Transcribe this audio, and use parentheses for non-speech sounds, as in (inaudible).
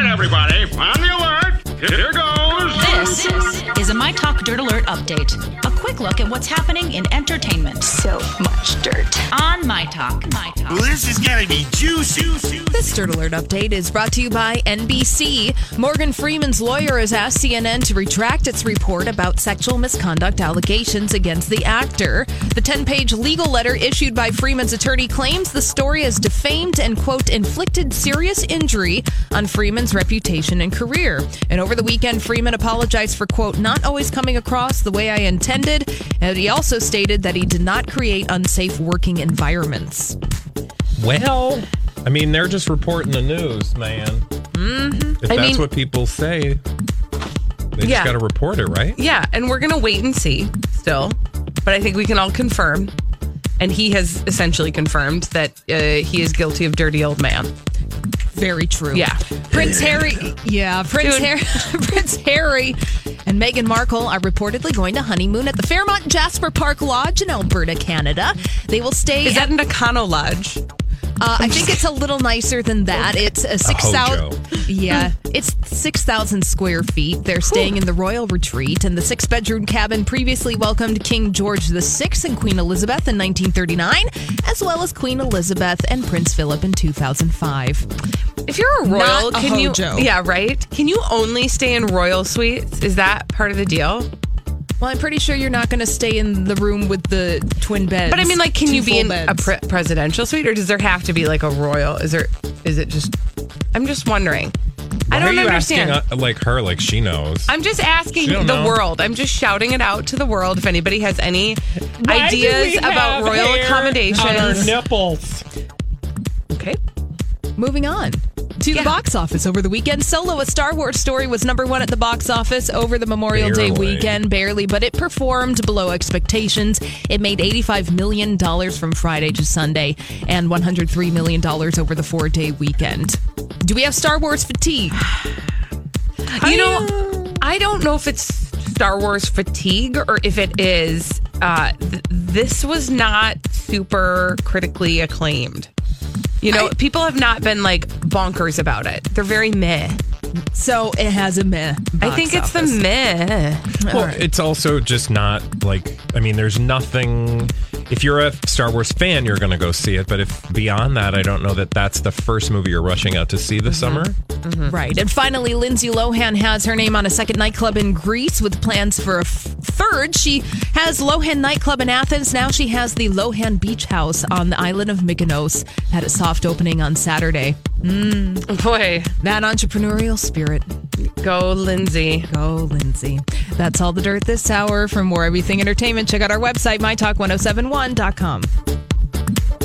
All right, everybody, on the alert. Here goes. This is a My Talk Dirt Alert update. A quick look at what's happening in entertainment. So much dirt. On My Talk. My Talk. This is gonna be juicy. This Dirt Alert update is brought to you by NBC. Morgan Freeman's lawyer has asked CNN to retract its report about sexual misconduct allegations against the actor. The 10 page legal letter issued by Freeman's attorney claims the story has defamed and, quote, inflicted serious injury on Freeman's reputation and career. And over the weekend, Freeman apologized for, quote, not always coming across the way I intended. And he also stated that he did not create unsafe working environments. Well, I mean, they're just reporting the news, man. Mm-hmm. If I that's mean- what people say, they Yeah. just got to report it, right? Yeah, and we're going to wait and see still. But I think we can all confirm. And he has essentially confirmed that uh, he is guilty of dirty old man. Very true. Yeah. Prince Harry. Yeah, Prince Dude. Harry. (laughs) Prince Harry and Meghan Markle are reportedly going to honeymoon at the Fairmont Jasper Park Lodge in Alberta, Canada. They will stay. Is at, that an Econo Lodge? Uh, I think it's a little nicer than that. It's a six thousand. Yeah, it's six thousand square feet. They're staying in the Royal Retreat, and the six-bedroom cabin previously welcomed King George VI and Queen Elizabeth in 1939, as well as Queen Elizabeth and Prince Philip in 2005. If you're a royal, Not a can you? hojo. Yeah, right. Can you only stay in royal suites? Is that part of the deal? Well, I'm pretty sure you're not going to stay in the room with the twin beds. But I mean, like, can you be in beds. a pre- presidential suite, or does there have to be like a royal? Is there? Is it just? I'm just wondering. I don't are you understand. asking uh, like her, like she knows? I'm just asking the know. world. I'm just shouting it out to the world. If anybody has any ideas about royal accommodations, nipples. okay. Moving on to the box office over the weekend. Solo, a Star Wars story, was number one at the box office over the Memorial Day weekend, barely, but it performed below expectations. It made $85 million from Friday to Sunday and $103 million over the four day weekend. Do we have Star Wars fatigue? (sighs) You know, I don't know if it's Star Wars fatigue or if it is. Uh, th- this was not super critically acclaimed. You know, people have not been like bonkers about it. They're very meh. So it has a meh. I think it's office. the meh. Well, it's also just not like I mean, there's nothing. If you're a Star Wars fan, you're going to go see it. But if beyond that, I don't know that that's the first movie you're rushing out to see this mm-hmm. summer. Mm-hmm. Right. And finally, Lindsay Lohan has her name on a second nightclub in Greece with plans for a f- third. She has Lohan Nightclub in Athens. Now she has the Lohan Beach House on the island of Mykonos. Had a soft opening on Saturday. Mm. Boy, That entrepreneurial spirit. Go Lindsay. Go, Lindsay. That's all the dirt this hour. For more everything entertainment, check out our website, mytalk1071.com.